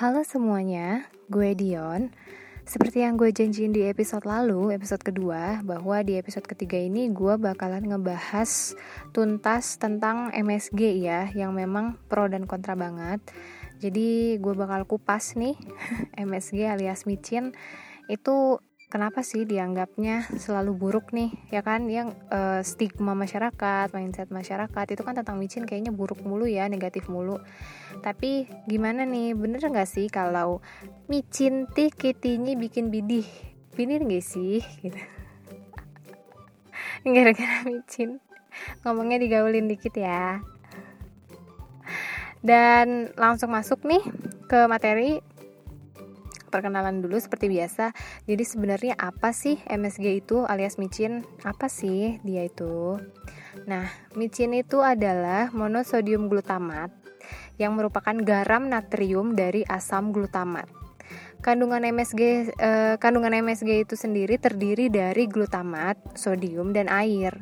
Halo semuanya, gue Dion. Seperti yang gue janjiin di episode lalu, episode kedua, bahwa di episode ketiga ini gue bakalan ngebahas tuntas tentang MSG ya, yang memang pro dan kontra banget. Jadi gue bakal kupas nih MSG alias micin itu kenapa sih dianggapnya selalu buruk nih ya kan? Yang uh, stigma masyarakat mindset masyarakat itu kan tentang micin kayaknya buruk mulu ya negatif mulu. Tapi gimana nih bener nggak sih kalau micin tih kitinya bikin bidih? Bener nggak sih? Gitu. Gara-gara micin. Ngomongnya digaulin dikit ya. Dan langsung masuk nih ke materi perkenalan dulu seperti biasa. Jadi sebenarnya apa sih MSG itu alias micin? Apa sih dia itu? Nah, micin itu adalah monosodium glutamat yang merupakan garam natrium dari asam glutamat. Kandungan MSG eh, kandungan MSG itu sendiri terdiri dari glutamat, sodium dan air.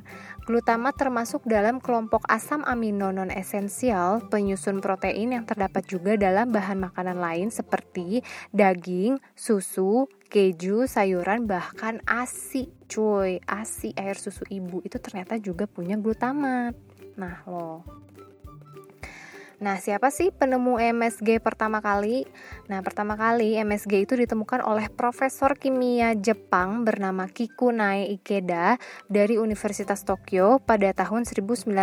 Glutamat termasuk dalam kelompok asam amino non esensial penyusun protein yang terdapat juga dalam bahan makanan lain seperti daging, susu, keju, sayuran, bahkan ASI. Cuy, ASI air susu ibu itu ternyata juga punya glutamat. Nah, loh. Nah, siapa sih penemu MSG pertama kali? Nah, pertama kali MSG itu ditemukan oleh profesor kimia Jepang bernama Kikunae Ikeda dari Universitas Tokyo pada tahun 1908.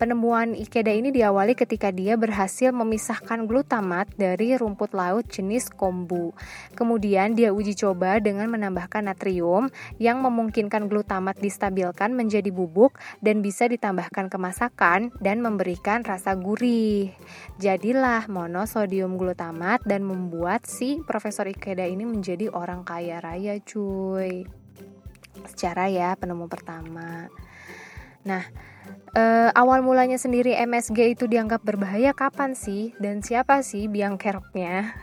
Penemuan Ikeda ini diawali ketika dia berhasil memisahkan glutamat dari rumput laut jenis kombu. Kemudian dia uji coba dengan menambahkan natrium yang memungkinkan glutamat distabilkan menjadi bubuk dan bisa ditambahkan ke masakan dan memberikan memberikan rasa gurih. Jadilah monosodium glutamat dan membuat si Profesor Ikeda ini menjadi orang kaya raya cuy. Secara ya penemu pertama. Nah, e, awal mulanya sendiri MSG itu dianggap berbahaya kapan sih? Dan siapa sih biang keroknya?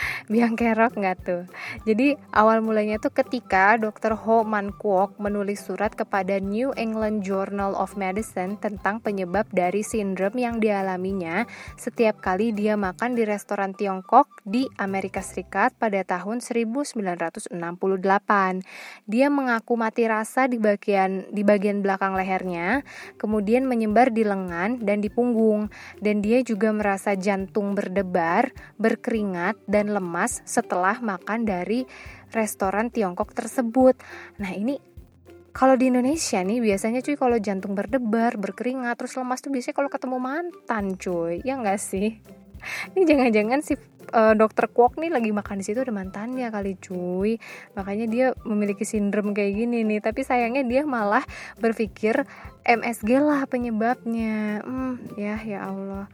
biang kerok nggak tuh jadi awal mulanya tuh ketika Dr. Ho Man Kwok menulis surat kepada New England Journal of Medicine tentang penyebab dari sindrom yang dialaminya setiap kali dia makan di restoran Tiongkok di Amerika Serikat pada tahun 1968 dia mengaku mati rasa di bagian di bagian belakang lehernya kemudian menyebar di lengan dan di punggung dan dia juga merasa jantung berdebar berkeringat dan lemas setelah makan dari restoran Tiongkok tersebut. Nah, ini kalau di Indonesia nih biasanya cuy kalau jantung berdebar, berkeringat, terus lemas tuh biasanya kalau ketemu mantan cuy, ya enggak sih? Ini jangan-jangan si uh, dokter Kwok nih lagi makan di situ ada mantannya kali cuy. Makanya dia memiliki sindrom kayak gini nih. Tapi sayangnya dia malah berpikir MSG lah penyebabnya. Hmm, ya ya Allah.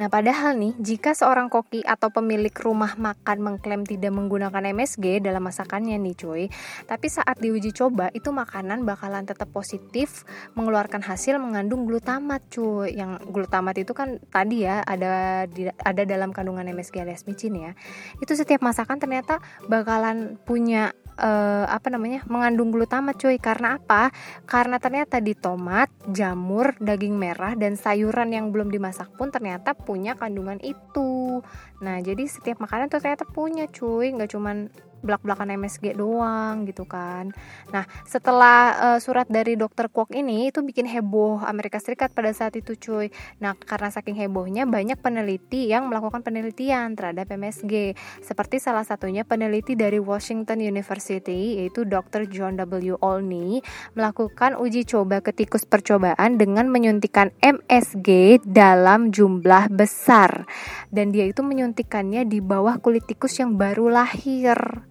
Nah, padahal nih, jika seorang koki atau pemilik rumah makan mengklaim tidak menggunakan MSG dalam masakannya nih cuy, tapi saat diuji coba itu makanan bakalan tetap positif mengeluarkan hasil mengandung glutamat cuy. Yang glutamat itu kan tadi ya ada di, ada dalam kandungan MSG alias micin ya. Itu setiap masakan ternyata bakalan punya uh, apa namanya mengandung glutamat cuy. Karena apa? Karena ternyata di tomat jamur daging merah dan sayuran yang belum dimasak pun ternyata punya kandungan itu. Nah jadi setiap makanan tuh ternyata punya cuy. Nggak cuman belak-belakan MSG doang gitu kan. Nah, setelah uh, surat dari dokter Kwok ini itu bikin heboh Amerika Serikat pada saat itu cuy. Nah, karena saking hebohnya banyak peneliti yang melakukan penelitian terhadap MSG. Seperti salah satunya peneliti dari Washington University yaitu Dr. John W. Olney melakukan uji coba ke tikus percobaan dengan menyuntikkan MSG dalam jumlah besar. Dan dia itu menyuntikannya di bawah kulit tikus yang baru lahir.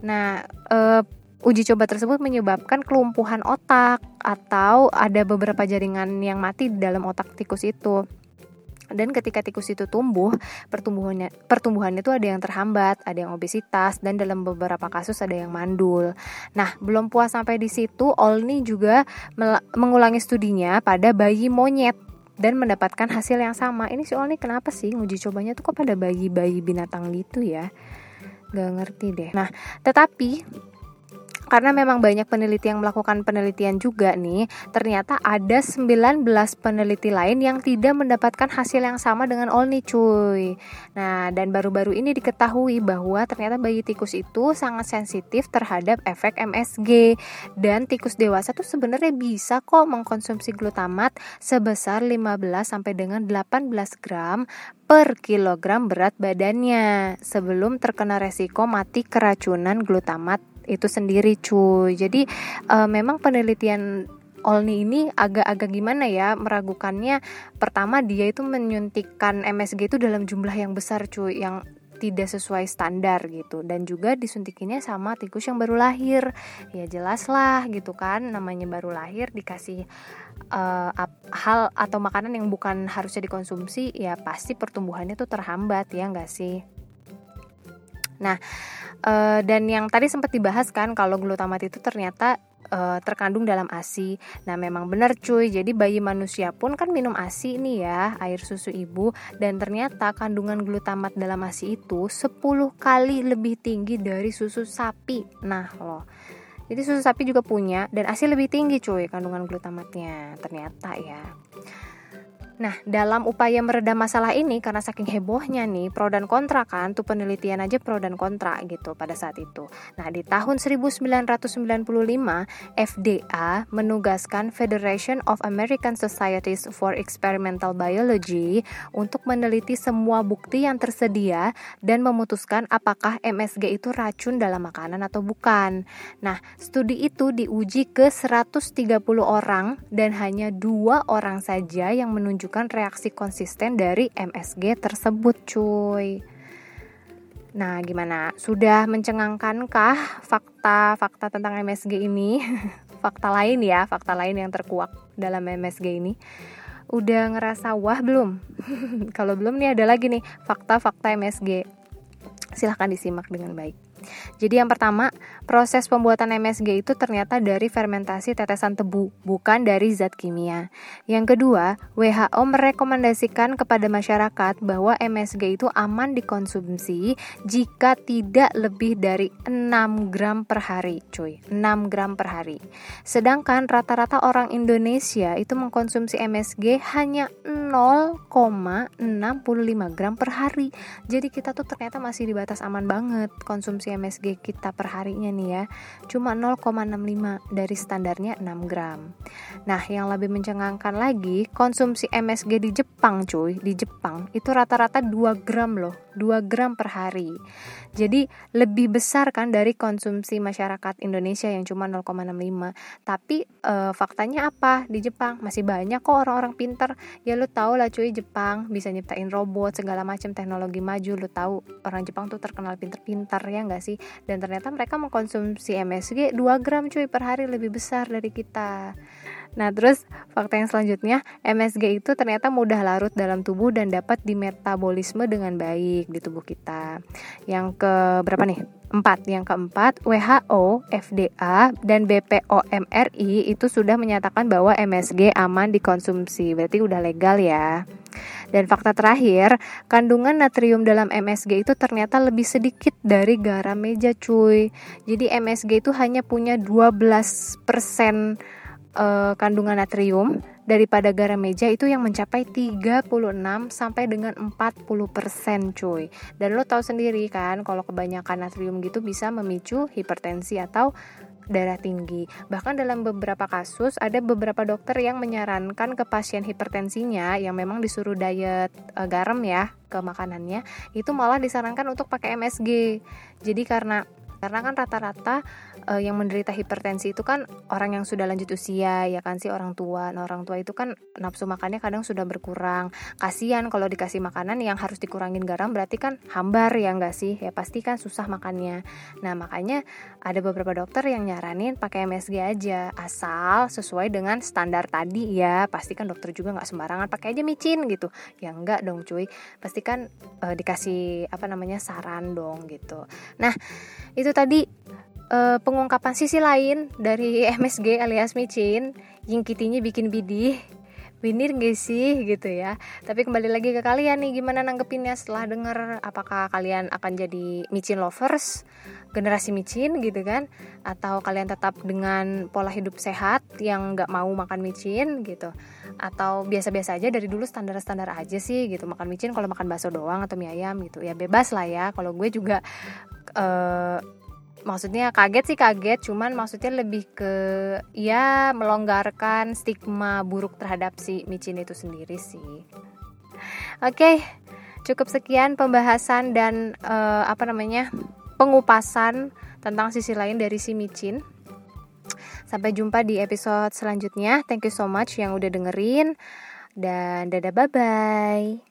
Nah, uh, uji coba tersebut menyebabkan kelumpuhan otak atau ada beberapa jaringan yang mati di dalam otak tikus itu. Dan ketika tikus itu tumbuh, pertumbuhannya pertumbuhannya itu ada yang terhambat, ada yang obesitas dan dalam beberapa kasus ada yang mandul. Nah, belum puas sampai di situ, Olney juga mengulangi studinya pada bayi monyet dan mendapatkan hasil yang sama. Ini si Olney kenapa sih uji cobanya tuh kok pada bayi-bayi binatang gitu ya? Gak ngerti deh. Nah, tetapi karena memang banyak peneliti yang melakukan penelitian juga nih, ternyata ada 19 peneliti lain yang tidak mendapatkan hasil yang sama dengan Olni cuy. Nah, dan baru-baru ini diketahui bahwa ternyata bayi tikus itu sangat sensitif terhadap efek MSG dan tikus dewasa tuh sebenarnya bisa kok mengkonsumsi glutamat sebesar 15 sampai dengan 18 gram per kilogram berat badannya sebelum terkena resiko mati keracunan glutamat itu sendiri cuy. Jadi uh, memang penelitian Olni ini agak-agak gimana ya meragukannya. Pertama dia itu menyuntikkan MSG itu dalam jumlah yang besar cuy yang tidak sesuai standar gitu. Dan juga disuntikinnya sama tikus yang baru lahir. Ya jelas lah gitu kan namanya baru lahir dikasih uh, hal atau makanan yang bukan harusnya dikonsumsi ya pasti pertumbuhannya tuh terhambat ya enggak sih Nah, uh, dan yang tadi sempat dibahas kan kalau glutamat itu ternyata uh, terkandung dalam ASI. Nah, memang benar cuy. Jadi bayi manusia pun kan minum ASI nih ya, air susu ibu dan ternyata kandungan glutamat dalam ASI itu 10 kali lebih tinggi dari susu sapi. Nah, loh. Jadi susu sapi juga punya dan ASI lebih tinggi cuy kandungan glutamatnya. Ternyata ya. Nah, dalam upaya meredam masalah ini karena saking hebohnya nih pro dan kontra kan, tuh penelitian aja pro dan kontra gitu pada saat itu. Nah, di tahun 1995 FDA menugaskan Federation of American Societies for Experimental Biology untuk meneliti semua bukti yang tersedia dan memutuskan apakah MSG itu racun dalam makanan atau bukan. Nah, studi itu diuji ke 130 orang dan hanya dua orang saja yang menunjukkan menunjukkan reaksi konsisten dari MSG tersebut cuy Nah gimana? Sudah mencengangkankah fakta-fakta tentang MSG ini? fakta lain ya, fakta lain yang terkuak dalam MSG ini Udah ngerasa wah belum? Kalau belum nih ada lagi nih fakta-fakta MSG Silahkan disimak dengan baik jadi yang pertama, proses pembuatan MSG itu ternyata dari fermentasi tetesan tebu, bukan dari zat kimia. Yang kedua, WHO merekomendasikan kepada masyarakat bahwa MSG itu aman dikonsumsi jika tidak lebih dari 6 gram per hari, cuy. 6 gram per hari. Sedangkan rata-rata orang Indonesia itu mengkonsumsi MSG hanya 0,65 gram per hari. Jadi kita tuh ternyata masih di batas aman banget konsumsi MSG kita per harinya nih ya cuma 0,65 dari standarnya 6 gram. Nah yang lebih mencengangkan lagi konsumsi MSG di Jepang cuy di Jepang itu rata-rata 2 gram loh 2 gram per hari. Jadi lebih besar kan dari konsumsi masyarakat Indonesia yang cuma 0,65 tapi e, faktanya apa di Jepang? Masih banyak kok orang-orang pinter. Ya lu tau lah cuy Jepang bisa nyiptain robot segala macam teknologi maju lu tahu orang Jepang tuh terkenal pinter-pinter ya nggak sih dan ternyata mereka mengkonsumsi MSG 2 gram cuy per hari lebih besar dari kita Nah, terus fakta yang selanjutnya, MSG itu ternyata mudah larut dalam tubuh dan dapat dimetabolisme dengan baik di tubuh kita. Yang ke berapa nih? Empat. Yang keempat, WHO, FDA, dan BPOM itu sudah menyatakan bahwa MSG aman dikonsumsi. Berarti udah legal ya. Dan fakta terakhir, kandungan natrium dalam MSG itu ternyata lebih sedikit dari garam meja cuy. Jadi MSG itu hanya punya 12% uh, kandungan natrium daripada garam meja itu yang mencapai 36 sampai dengan 40% cuy. Dan lo tahu sendiri kan kalau kebanyakan natrium gitu bisa memicu hipertensi atau darah tinggi. Bahkan dalam beberapa kasus ada beberapa dokter yang menyarankan ke pasien hipertensinya yang memang disuruh diet e, garam ya ke makanannya, itu malah disarankan untuk pakai MSG. Jadi karena karena kan rata-rata uh, yang menderita hipertensi itu kan orang yang sudah lanjut usia ya kan sih orang tua. Nah orang tua itu kan nafsu makannya kadang sudah berkurang. Kasihan kalau dikasih makanan yang harus dikurangin garam berarti kan hambar ya enggak sih? Ya pasti kan susah makannya. Nah makanya ada beberapa dokter yang nyaranin pakai MSG aja asal sesuai dengan standar tadi ya. Pasti kan dokter juga nggak sembarangan pakai aja micin gitu. Ya enggak dong cuy. Pasti kan uh, dikasih apa namanya saran dong gitu. Nah itu tadi uh, pengungkapan sisi lain dari MSG alias micin yang kitinya bikin bidih. Winir gak sih gitu ya. Tapi kembali lagi ke kalian nih gimana nanggepinnya setelah denger apakah kalian akan jadi micin lovers generasi micin gitu kan? Atau kalian tetap dengan pola hidup sehat yang nggak mau makan micin gitu? Atau biasa-biasa aja dari dulu standar-standar aja sih gitu. Makan micin kalau makan bakso doang atau mie ayam gitu. Ya bebas lah ya. Kalau gue juga uh, maksudnya kaget sih kaget cuman maksudnya lebih ke ya melonggarkan stigma buruk terhadap si micin itu sendiri sih. Oke okay, cukup sekian pembahasan dan uh, apa namanya pengupasan tentang sisi lain dari si micin. Sampai jumpa di episode selanjutnya. Thank you so much yang udah dengerin. Dan dadah bye bye